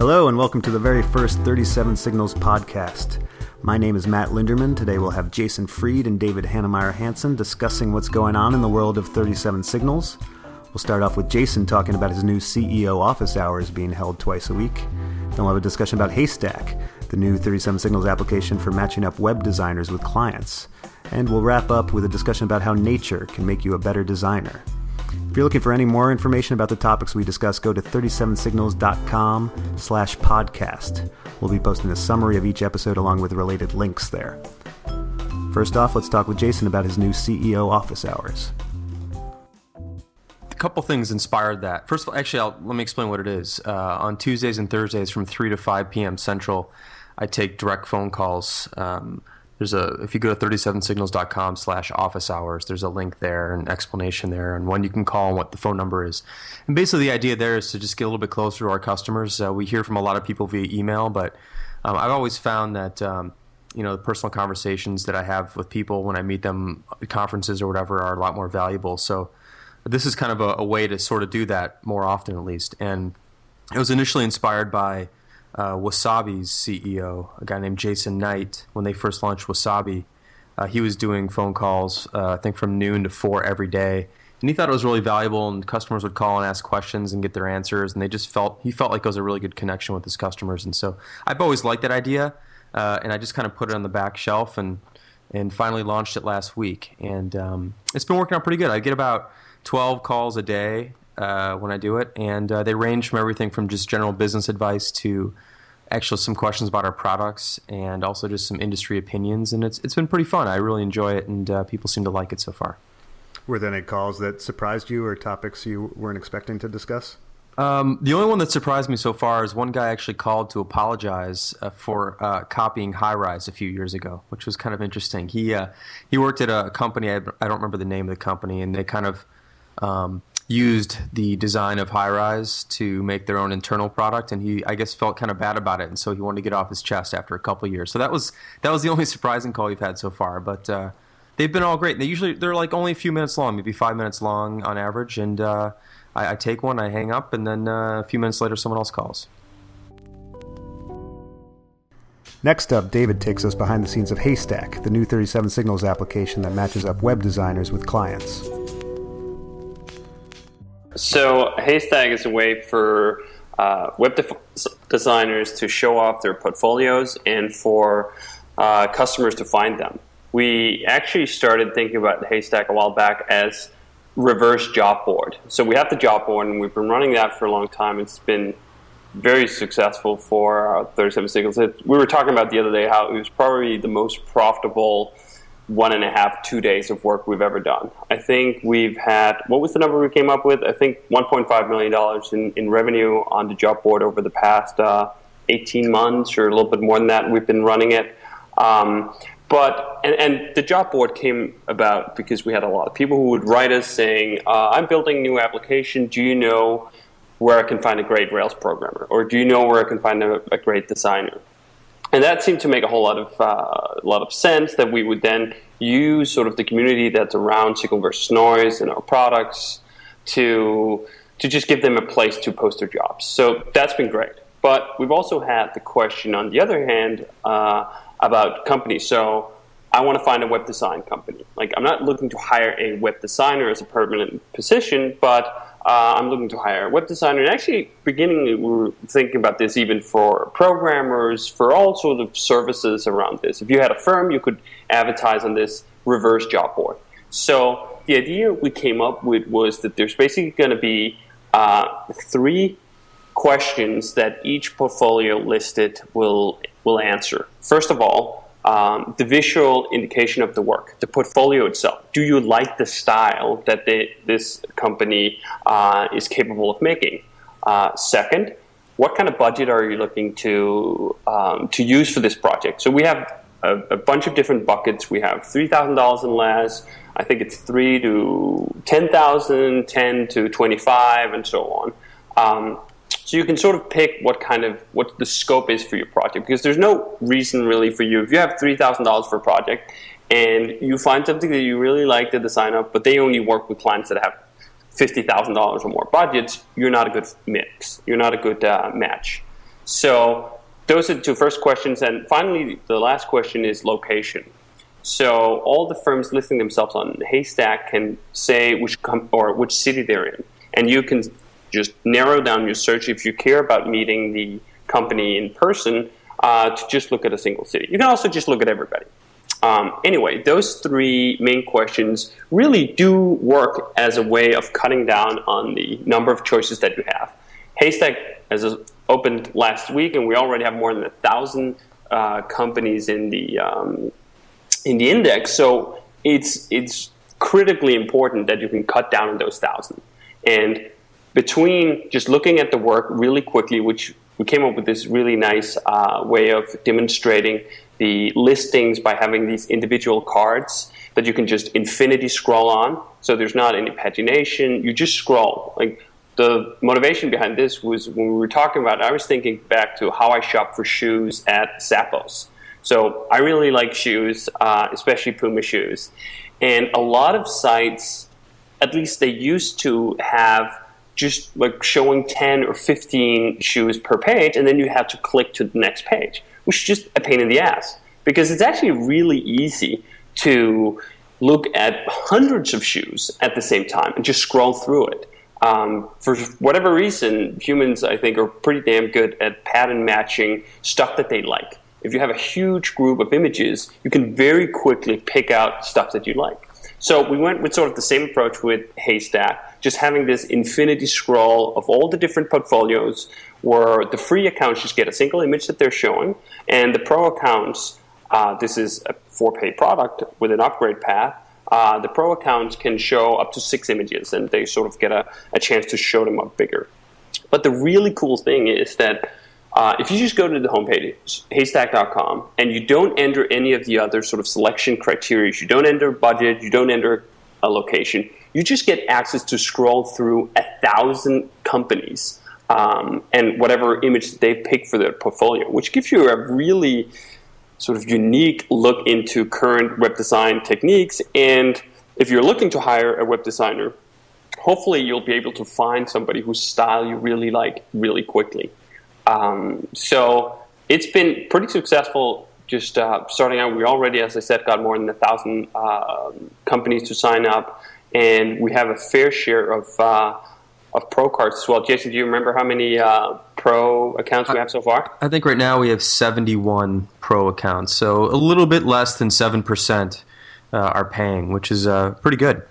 Hello, and welcome to the very first 37 Signals podcast. My name is Matt Linderman. Today we'll have Jason Fried and David Heinemeier Hansson discussing what's going on in the world of 37 Signals. We'll start off with Jason talking about his new CEO office hours being held twice a week. Then we'll have a discussion about Haystack, the new 37 Signals application for matching up web designers with clients. And we'll wrap up with a discussion about how nature can make you a better designer. If you're looking for any more information about the topics we discuss, go to 37signals.com slash podcast. We'll be posting a summary of each episode along with related links there. First off, let's talk with Jason about his new CEO office hours. A couple things inspired that. First of all, actually, I'll, let me explain what it is. Uh, on Tuesdays and Thursdays from 3 to 5 p.m. Central, I take direct phone calls um, there's a if you go to 37signals.com slash office hours there's a link there an explanation there and when you can call and what the phone number is. And basically the idea there is to just get a little bit closer to our customers. Uh, we hear from a lot of people via email but um, i've always found that um, you know the personal conversations that i have with people when i meet them at conferences or whatever are a lot more valuable. So this is kind of a, a way to sort of do that more often at least. And it was initially inspired by uh, Wesabe's CEO, a guy named Jason Knight, when they first launched Wesabe, uh, he was doing phone calls, uh, I think from noon to four every day. And he thought it was really valuable, and customers would call and ask questions and get their answers. And they just felt he felt like it was a really good connection with his customers. And so I've always liked that idea, uh, and I just kind of put it on the back shelf and and finally launched it last week. And um, it's been working out pretty good. I get about 12 calls a day uh, when I do it, and uh, they range from everything from just general business advice to actually some questions about our products and also just some industry opinions. And it's it's been pretty fun. I really enjoy it, and uh, people seem to like it so far. Were there any calls that surprised you or topics you weren't expecting to discuss? Um, the only one that surprised me so far is one guy actually called to apologize uh, for uh, copying Highrise a few years ago, which was kind of interesting. He uh, he worked at a company I, I, don't remember the name of the company, and they kind of um, used the design of Highrise to make their own internal product, and he, I guess, felt kind of bad about it, and so he wanted to get off his chest after a couple years. So that was that was the only surprising call we've had so far. But uh, they've been all great. They usually they're like only a few minutes long, maybe five minutes long on average, and uh, I, I, take one, I hang up, and then uh, a few minutes later, someone else calls. Next up, David takes us behind the scenes of Haystack, the new 37 Signals application that matches up web designers with clients. So Haystack is a way for uh, web designers to show off their portfolios and for uh, customers to find them. We actually started thinking about Haystack a while back as reverse job board. So we have the job board, and we've been running that for a long time. It's been very successful for uh, 37 Signals. We were talking about the other day how it was probably the most profitable one and a half, two days of work we've ever done. I think we've had, what was the number we came up with? I think $1.5 million in, in revenue on the job board over the past uh, 18 months or a little bit more than that. We've been running it. Um, but, and, and, the job board came about because we had a lot of people who would write us saying, uh, I'm building a new application. Do you know where I can find a great Rails programmer? Or do you know where I can find a, a great designer? And that seemed to make a whole lot of uh, lot of sense that we would then use sort of the community that's around Signal versus Noise and our products to to just give them a place to post their jobs. So that's been great. But we've also had the question on the other hand uh, about companies. So I want to find a web design company. Like I'm not looking to hire a web designer as a permanent position, but uh, I'm looking to hire a web designer. And actually, beginning, we were thinking about this even for programmers, for all sorts of services around this. If you had a firm, you could advertise on this reverse job board. So the idea we came up with was that there's basically going to be uh, three questions that each portfolio listed will will answer. First of all, um, the visual indication of the work, the portfolio itself. Do you like the style that this company uh, is capable of making? Uh, second, what kind of budget are you looking to um, to use for this project? So we have a, a bunch of different buckets. We have three thousand dollars and less. I think it's three to ten thousand, ten to twenty-five, and so on. Um, so you can sort of pick what kind of what the scope is for your project because there's no reason really for you if you have three thousand dollars for a project and you find something that you really like the design of, but they only work with clients that have fifty thousand dollars or more budgets. You're not a good mix. You're not a good uh, match. So those are the two first questions. And finally, the last question is location. So all the firms listing themselves on Haystack can say which com- or which city they're in, and you can just narrow down your search if you care about meeting the company in person uh, to just look at a single city. You can also just look at everybody. Um, anyway, those three main questions really do work as a way of cutting down on the number of choices that you have. Haystack has opened last week, and we already have more than a thousand uh, companies in the um, in the index. So it's it's critically important that you can cut down on those thousand. And between just looking at the work really quickly, which we came up with this really nice uh, way of demonstrating the listings by having these individual cards that you can just infinity scroll on. So there's not any pagination. You just scroll. Like the motivation behind this was when we were talking about. It, I was thinking back to how I shop for shoes at Zappos. So I really like shoes, uh, especially Puma shoes, and a lot of sites, at least they used to have just like showing 10 or 15 shoes per page, and then you have to click to the next page, which is just a pain in the ass because it's actually really easy to look at hundreds of shoes at the same time and just scroll through it. Um, for whatever reason, humans, I think, are pretty damn good at pattern matching stuff that they like. If you have a huge group of images, you can very quickly pick out stuff that you like. So we went with sort of the same approach with Haystack, just having this infinity scroll of all the different portfolios where the free accounts just get a single image that they're showing, and the pro accounts, uh, this is a for pay product with an upgrade path, uh, the pro accounts can show up to six images and they sort of get a, a chance to show them up bigger. But the really cool thing is that uh, if you just go to the homepage, haystack.com, and you don't enter any of the other sort of selection criteria, you don't enter budget, you don't enter a location, you just get access to scroll through a thousand companies um, and whatever image they pick for their portfolio, which gives you a really sort of unique look into current web design techniques. And if you're looking to hire a web designer, hopefully you'll be able to find somebody whose style you really like really quickly. Um, so it's been pretty successful just uh, starting out. We already, as I said, got more than a thousand uh, companies to sign up, and we have a fair share of uh, of pro cards as well. Jason, do you remember how many uh, pro accounts we have so far? I think right now we have seventy one pro accounts, so a little bit less than seven percent uh, are paying, which is uh, pretty good.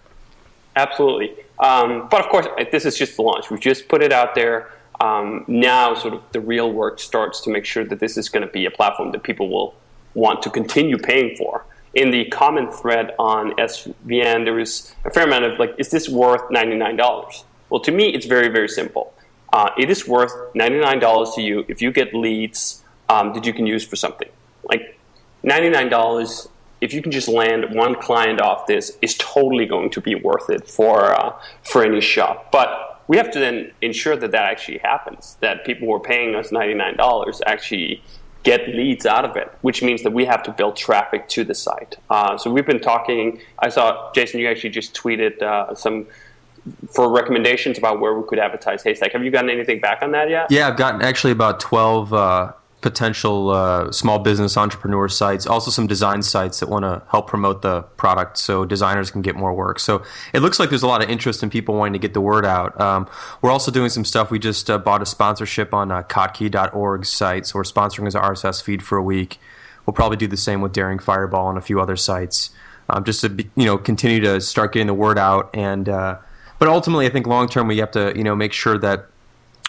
Absolutely, um, but of course, this is just the launch. We've just put it out there um, now sort of the real work starts to make sure that this is going to be a platform that people will want to continue paying for. In the comment thread on SVN, there was a fair amount of like, is this worth $99? Well, to me, it's very, very simple. Uh, it is worth $99 to you if you get leads um, that you can use for something. Like $99, if you can just land one client off this, is totally going to be worth it for, uh, for any shop. But we have to then ensure that that actually happens, that people who are paying us $99 actually get leads out of it, which means that we have to build traffic to the site. Uh, so we've been talking, I saw, Jason, you actually just tweeted uh, some for recommendations about where we could advertise Haystack. Have you gotten anything back on that yet? Yeah, I've gotten actually about 12 uh, potential uh, small business entrepreneur sites, also some design sites that want to help promote the product so designers can get more work. So it looks like there's a lot of interest in people wanting to get the word out. Um, we're also doing some stuff. We just uh, bought a sponsorship on uh, kottke.org site, so we're sponsoring his RSS feed for a week. We'll probably do the same with Daring Fireball and a few other sites, um, just to be, you know continue to start getting the word out. And uh, but ultimately, I think long term we have to you know make sure that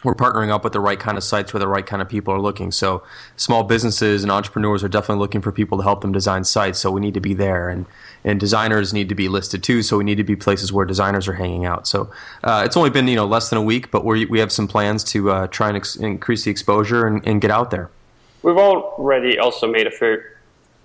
we're partnering up with the right kind of sites where the right kind of people are looking. So small businesses and entrepreneurs are definitely looking for people to help them design sites. So we need to be there, and and designers need to be listed too. So we need to be places where designers are hanging out. So uh, it's only been you know less than a week, but we we have some plans to uh, try and ex- increase the exposure and, and, get out there. We've already also made a few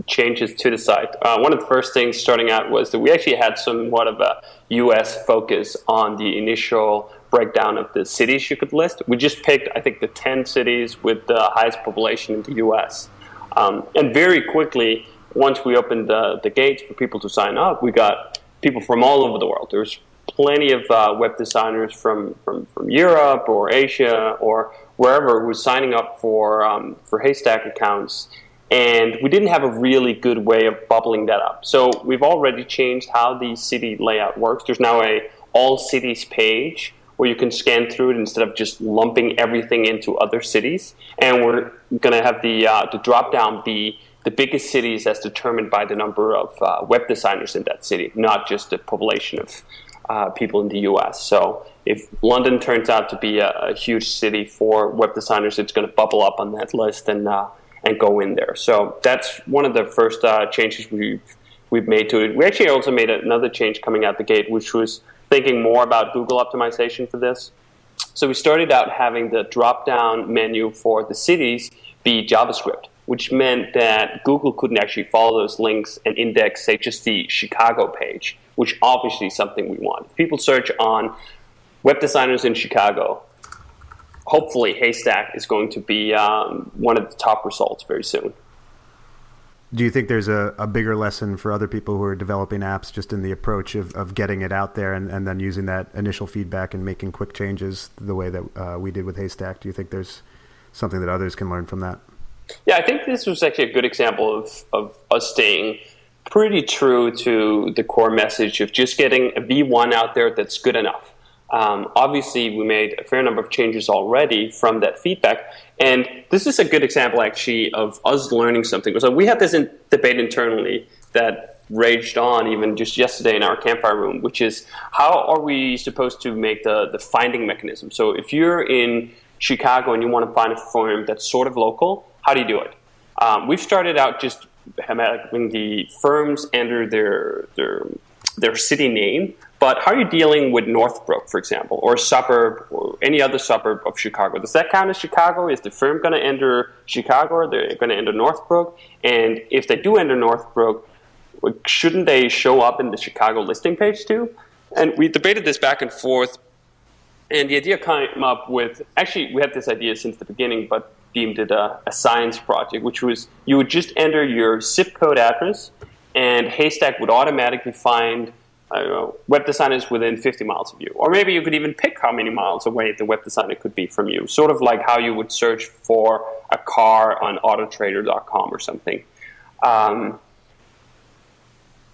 changes to the site. Uh, one of the first things starting out was that we actually had somewhat of a U.S. focus on the initial breakdown of the cities you could list. We just picked, I think, the 10 cities with the highest population in the US. Um, and very quickly, once we opened the, the gates for people to sign up, we got people from all over the world. There's plenty of uh, web designers from, from, from Europe or Asia or, wherever who was signing up for um, for Haystack accounts, and we didn't have a really good way of bubbling that up. So we've already changed how the city layout works. There's now a all cities page where you can scan through it instead of just lumping everything into other cities. And we're going to have the uh, the drop down be the biggest cities as determined by the number of uh, web designers in that city, not just the population of uh, people in the U.S. So if London turns out to be a, a huge city for web designers, it's going to bubble up on that list and uh, and go in there. So that's one of the first uh, changes we've we've made to it. We actually also made another change coming out the gate, which was thinking more about Google optimization for this. So we started out having the drop down menu for the cities be JavaScript, which meant that Google couldn't actually follow those links and index, say, just the Chicago page, which obviously is something we want. If people search on web designers in Chicago, hopefully Haystack is going to be um, one of the top results very soon. Do you think there's a, a bigger lesson for other people who are developing apps just in the approach of, of getting it out there and, and then using that initial feedback and making quick changes the way that uh, we did with Haystack? Do you think there's something that others can learn from that? Yeah, I think this was actually a good example of, of us staying pretty true to the core message of just getting a V1 out there that's good enough. Um, obviously, we made a fair number of changes already from that feedback, and this is a good example, actually, of us learning something. So we had this in debate internally that raged on even just yesterday in our campfire room, which is how are we supposed to make the, the finding mechanism? So if you're in Chicago and you want to find a firm that's sort of local, how do you do it? Um, we've started out just having the firms enter their their their city name, but how are you dealing with Northbrook, for example, or a suburb, or any other suburb of Chicago? Does that count as Chicago? Is the firm going to enter Chicago, or they're going to enter Northbrook? And if they do enter Northbrook, shouldn't they show up in the Chicago listing page too? And we debated this back and forth, and the idea came up with actually we had this idea since the beginning, but deemed it a, a science project, which was you would just enter your zip code address, and Haystack would automatically find know, web designers within 50 miles of you. Or maybe you could even pick how many miles away the web designer could be from you, sort of like how you would search for a car on autotrader.com or something. Um,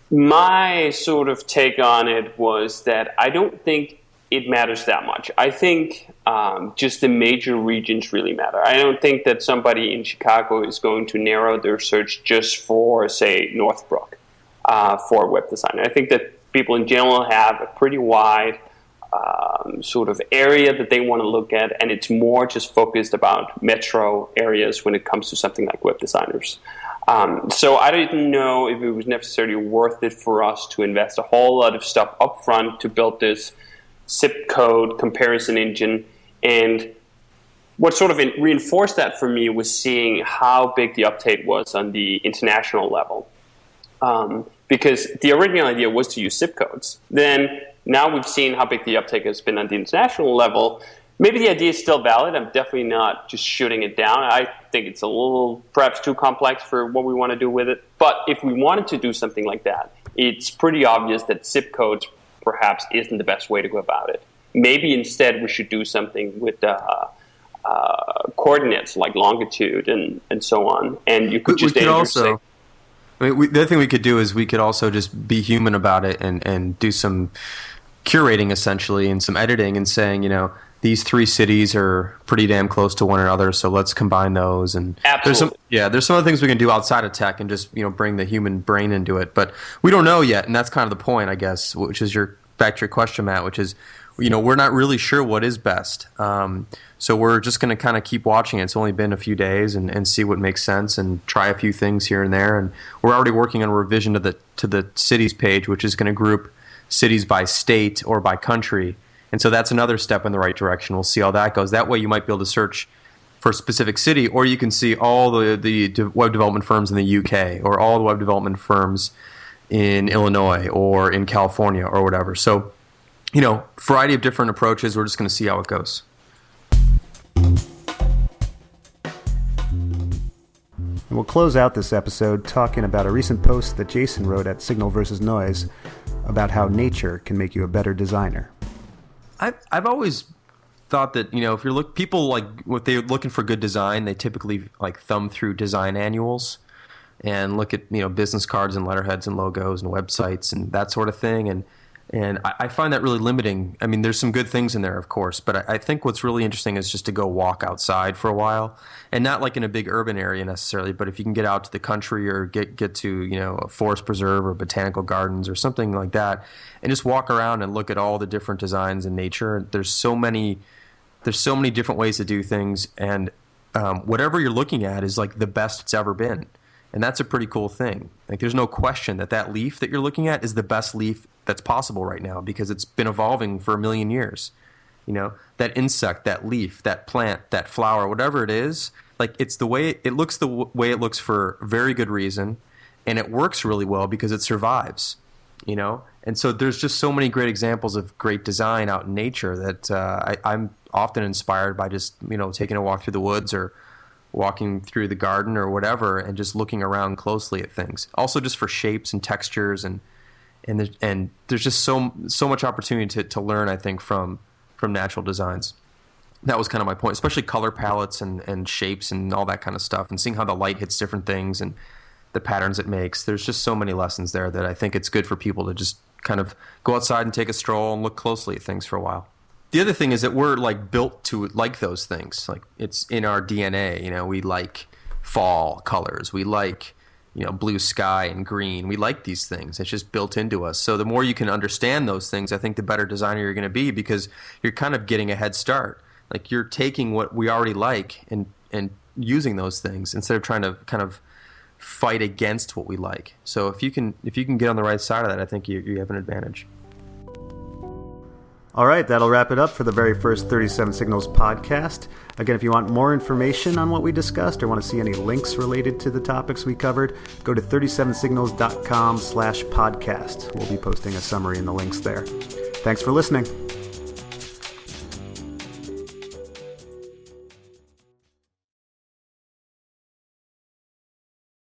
my sort of take on it was that I don't think it matters that much. I think um, just the major regions really matter. I don't think that somebody in Chicago is going to narrow their search just for, say, Northbrook uh, for web designer. I think that people in general have a pretty wide um, sort of area that they want to look at, and it's more just focused about metro areas when it comes to something like web designers. Um, so I didn't know if it was necessarily worth it for us to invest a whole lot of stuff upfront to build this zip code comparison engine. And what sort of reinforced that for me was seeing how big the uptake was on the international level. Um, because the original idea was to use zip codes. Then now we've seen how big the uptake has been on the international level. Maybe the idea is still valid. I'm definitely not just shooting it down. I think it's a little perhaps too complex for what we want to do with it. But if we wanted to do something like that, it's pretty obvious that zip codes perhaps isn't the best way to go about it. Maybe instead we should do something with uh, uh, coordinates like longitude and, and so on. And you could just we could also. I mean, we, the other thing we could do is we could also just be human about it and, and do some curating essentially and some editing and saying, you know, these three cities are pretty damn close to one another, so let's combine those. And Absolutely. there's some, yeah, there's some other things we can do outside of tech and just you know bring the human brain into it. But we don't know yet, and that's kind of the point, I guess. Which is your back to your question, Matt, which is, you know, we're not really sure what is best. Um, so we're just going to kind of keep watching. It's only been a few days and, and see what makes sense and try a few things here and there. And we're already working on a revision to the to the cities page, which is going to group cities by state or by country. And so that's another step in the right direction. We'll see how that goes. That way, you might be able to search for a specific city, or you can see all the the web development firms in the UK or all the web development firms in Illinois or in California or whatever. So, you know, variety of different approaches. We're just going to see how it goes. And we'll close out this episode talking about a recent post that Jason wrote at Signal versus Noise about how nature can make you a better designer. I've, I've always thought that you know if you're look people like what they're looking for good design, they typically like thumb through design annuals and look at you know business cards and letterheads and logos and websites and that sort of thing and and I, I find that really limiting. I mean, there's some good things in there, of course, but I, I, think what's really interesting is just to go walk outside for a while, and not like in a big urban area necessarily, but if you can get out to the country or get get to you know a forest preserve or botanical gardens or something like that, and just walk around and look at all the different designs in nature. There's so many, there's so many different ways to do things, and um, whatever you're looking at is like the best it's ever been and that's a pretty cool thing. Like, there's no question that that leaf that you're looking at is the best leaf that's possible right now because it's been evolving for a million years. You know, that insect, that leaf, that plant, that flower, whatever it is, like it's the way it looks the way it looks for very good reason, and it works really well because it survives. You know, and so there's just so many great examples of great design out in nature that uh, I, I'm often inspired by just you know taking a walk through the woods or walking through the garden or whatever and just looking around closely at things. Also, just for shapes and textures and and there's, and there's just so so much opportunity to, to learn. I think from from natural designs. That was kind of my point, especially color palettes and, and shapes and all that kind of stuff, and seeing how the light hits different things and the patterns it makes. There's just so many lessons there that I think it's good for people to just kind of go outside and take a stroll and look closely at things for a while the other thing is that we're like built to like those things. Like it's in our DNA. You know, we like fall colors. We like you know blue sky and green. We like these things. It's just built into us. So the more you can understand those things, I think the better designer you're going to be because you're kind of getting a head start. Like you're taking what we already like and and using those things instead of trying to kind of fight against what we like. So if you can if you can get on the right side of that, I think you, you have an advantage. All right, that'll wrap it up for the very first 37 Signals podcast. Again, if you want more information on what we discussed or want to see any links related to the topics we covered, go to 37signals.com slash podcast. We'll be posting a summary in the links there. Thanks for listening.